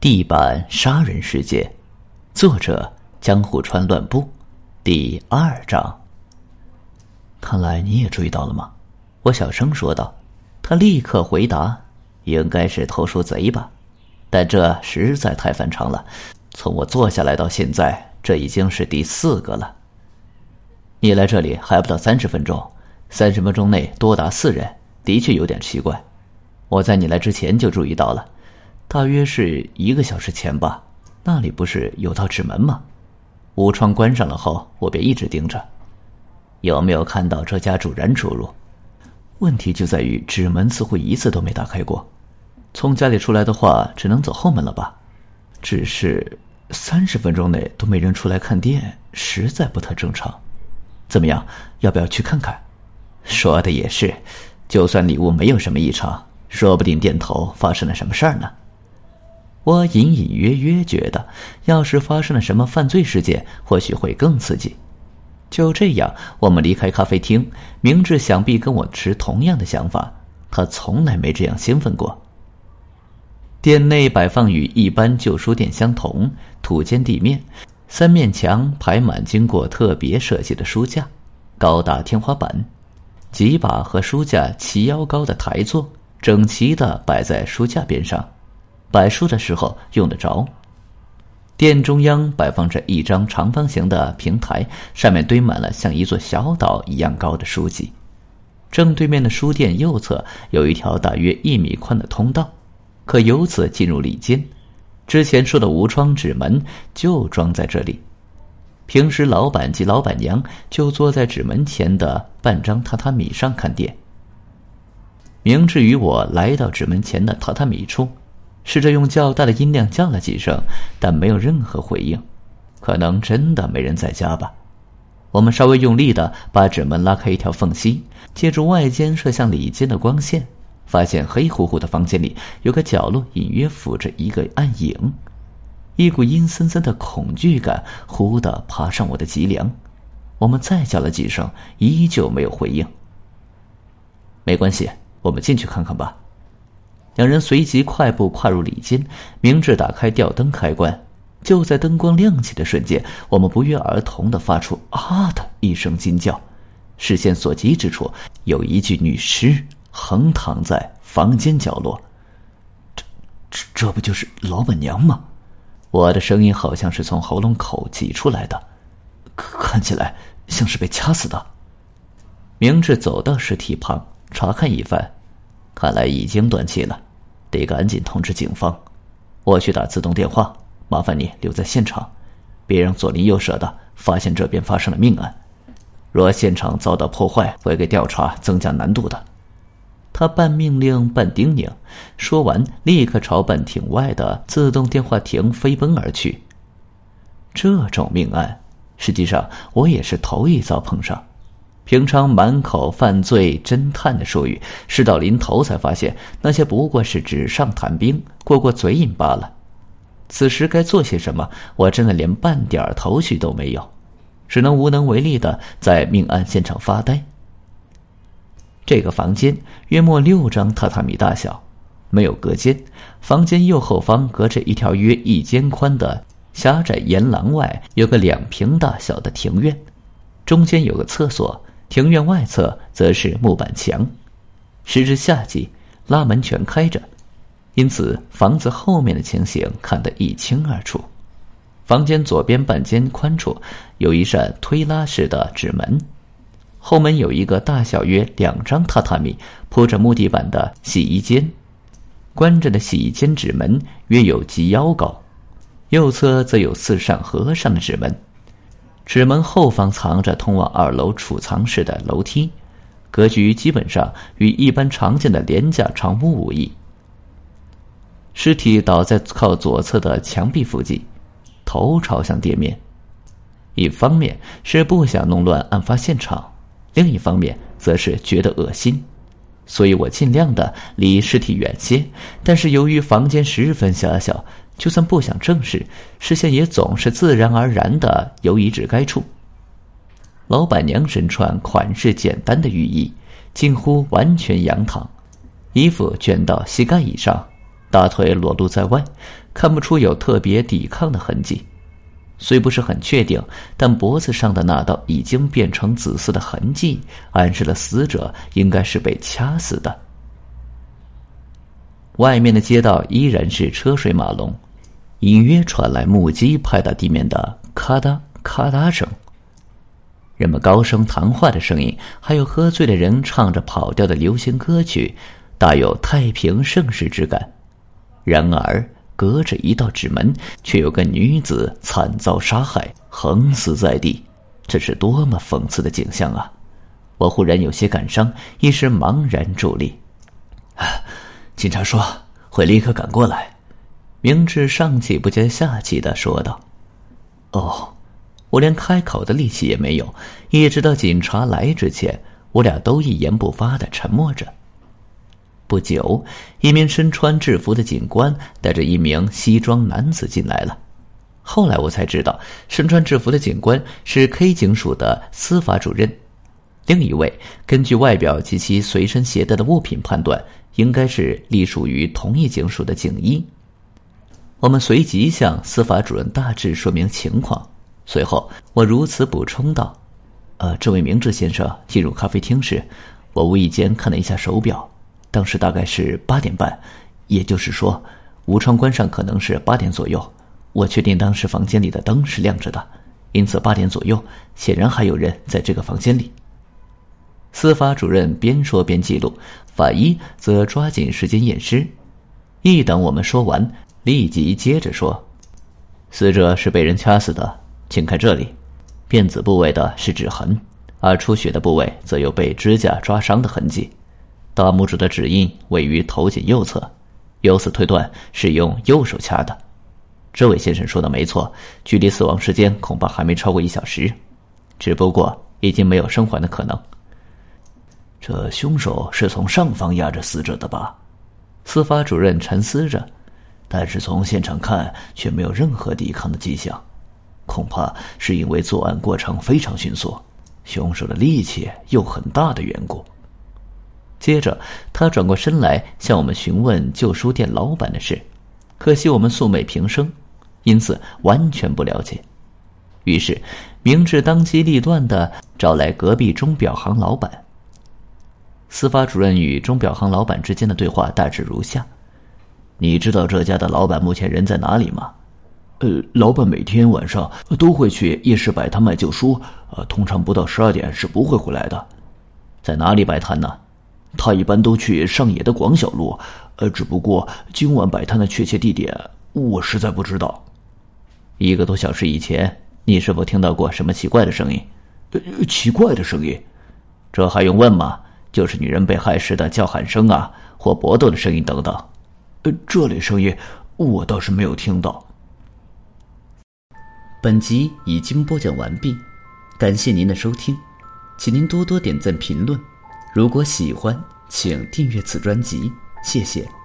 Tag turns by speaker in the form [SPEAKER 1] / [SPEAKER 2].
[SPEAKER 1] 地板杀人事件，作者江户川乱步，第二章。看来你也注意到了吗？我小声说道。他立刻回答：“应该是偷书贼吧，但这实在太反常了。从我坐下来到现在，这已经是第四个了。你来这里还不到三十分钟，三十分钟内多达四人，的确有点奇怪。我在你来之前就注意到了。”大约是一个小时前吧，那里不是有道纸门吗？屋窗关上了后，我便一直盯着，有没有看到这家主人出入？问题就在于纸门似乎一次都没打开过。从家里出来的话，只能走后门了吧？只是三十分钟内都没人出来看店，实在不太正常。怎么样，要不要去看看？说的也是，就算礼物没有什么异常，说不定店头发生了什么事儿呢。我隐隐约约觉得，要是发生了什么犯罪事件，或许会更刺激。就这样，我们离开咖啡厅。明智想必跟我持同样的想法，他从来没这样兴奋过。店内摆放与一般旧书店相同，土间地面，三面墙排满经过特别设计的书架，高大天花板，几把和书架齐腰高的台座，整齐的摆在书架边上。摆书的时候用得着。店中央摆放着一张长方形的平台，上面堆满了像一座小岛一样高的书籍。正对面的书店右侧有一条大约一米宽的通道，可由此进入里间。之前说的无窗纸门就装在这里。平时老板及老板娘就坐在纸门前的半张榻榻米上看店。明智与我来到纸门前的榻榻米处。试着用较大的音量叫了几声，但没有任何回应，可能真的没人在家吧。我们稍微用力的把纸门拉开一条缝隙，借助外间射向里间的光线，发现黑乎乎的房间里有个角落隐约浮着一个暗影，一股阴森森的恐惧感忽的爬上我的脊梁。我们再叫了几声，依旧没有回应。没关系，我们进去看看吧。两人随即快步跨入里间，明智打开吊灯开关。就在灯光亮起的瞬间，我们不约而同的发出“啊”的一声惊叫。视线所及之处，有一具女尸横躺在房间角落。这、这、这不就是老板娘吗？我的声音好像是从喉咙口挤出来的，看起来像是被掐死的。明智走到尸体旁，查看一番。看来已经断气了，得赶紧通知警方。我去打自动电话，麻烦你留在现场，别让左邻右舍的发现这边发生了命案。若现场遭到破坏，会给调查增加难度的。他半命令半叮咛，说完立刻朝半亭外的自动电话亭飞奔而去。这种命案，实际上我也是头一遭碰上。平常满口犯罪侦探的术语，事到临头才发现那些不过是纸上谈兵、过过嘴瘾罢了。此时该做些什么，我真的连半点头绪都没有，只能无能为力的在命案现场发呆。这个房间约莫六张榻榻米大小，没有隔间。房间右后方隔着一条约一间宽的狭窄檐廊，外有个两平大小的庭院，中间有个厕所。庭院外侧则是木板墙，时至夏季，拉门全开着，因此房子后面的情形看得一清二楚。房间左边半间宽处有一扇推拉式的纸门，后门有一个大小约两张榻榻米铺着木地板的洗衣间，关着的洗衣间纸门约有及腰高，右侧则有四扇合上的纸门。纸门后方藏着通往二楼储藏室的楼梯，格局基本上与一般常见的廉价长屋无异。尸体倒在靠左侧的墙壁附近，头朝向地面。一方面是不想弄乱案发现场，另一方面则是觉得恶心，所以我尽量的离尸体远些。但是由于房间十分狭小。就算不想正视，视线也总是自然而然的游移至该处。老板娘身穿款式简单的浴衣，近乎完全仰躺，衣服卷到膝盖以上，大腿裸露在外，看不出有特别抵抗的痕迹。虽不是很确定，但脖子上的那道已经变成紫色的痕迹，暗示了死者应该是被掐死的。外面的街道依然是车水马龙，隐约传来木屐拍打地面的咔嗒咔嗒声，人们高声谈话的声音，还有喝醉的人唱着跑调的流行歌曲，大有太平盛世之感。然而。隔着一道纸门，却有个女子惨遭杀害，横死在地，这是多么讽刺的景象啊！我忽然有些感伤，一时茫然伫立。啊，警察说会立刻赶过来。明智上气不接下气的说道：“哦，我连开口的力气也没有。一直到警察来之前，我俩都一言不发的沉默着。”不久，一名身穿制服的警官带着一名西装男子进来了。后来我才知道，身穿制服的警官是 K 警署的司法主任，另一位根据外表及其随身携带的物品判断，应该是隶属于同一警署的警医。我们随即向司法主任大致说明情况。随后，我如此补充道：“呃，这位明智先生进入咖啡厅时，我无意间看了一下手表。”当时大概是八点半，也就是说，无窗关上可能是八点左右。我确定当时房间里的灯是亮着的，因此八点左右显然还有人在这个房间里。司法主任边说边记录，法医则抓紧时间验尸。一等我们说完，立即接着说：“死者是被人掐死的，请看这里，辫子部位的是指痕，而出血的部位则有被指甲抓伤的痕迹。”大拇指的指印位于头颈右侧，由此推断是用右手掐的。这位先生说的没错，距离死亡时间恐怕还没超过一小时，只不过已经没有生还的可能。这凶手是从上方压着死者的吧？司法主任沉思着，但是从现场看却没有任何抵抗的迹象，恐怕是因为作案过程非常迅速，凶手的力气又很大的缘故。接着，他转过身来向我们询问旧书店老板的事，可惜我们素昧平生，因此完全不了解。于是，明智当机立断的找来隔壁钟表行老板。司法主任与钟表行老板之间的对话大致如下：“你知道这家的老板目前人在哪里吗？”“
[SPEAKER 2] 呃，老板每天晚上都会去夜市摆摊卖旧书，呃，通常不到十二点是不会回来的。”“
[SPEAKER 1] 在哪里摆摊呢？”
[SPEAKER 2] 他一般都去上野的广小路，呃，只不过今晚摆摊的确切地点我实在不知道。
[SPEAKER 1] 一个多小时以前，你是否听到过什么奇怪的声音？
[SPEAKER 2] 呃，奇怪的声音？
[SPEAKER 1] 这还用问吗？就是女人被害时的叫喊声啊，或搏斗的声音等等。
[SPEAKER 2] 呃，这类声音我倒是没有听到。
[SPEAKER 1] 本集已经播讲完毕，感谢您的收听，请您多多点赞评论。如果喜欢，请订阅此专辑，谢谢。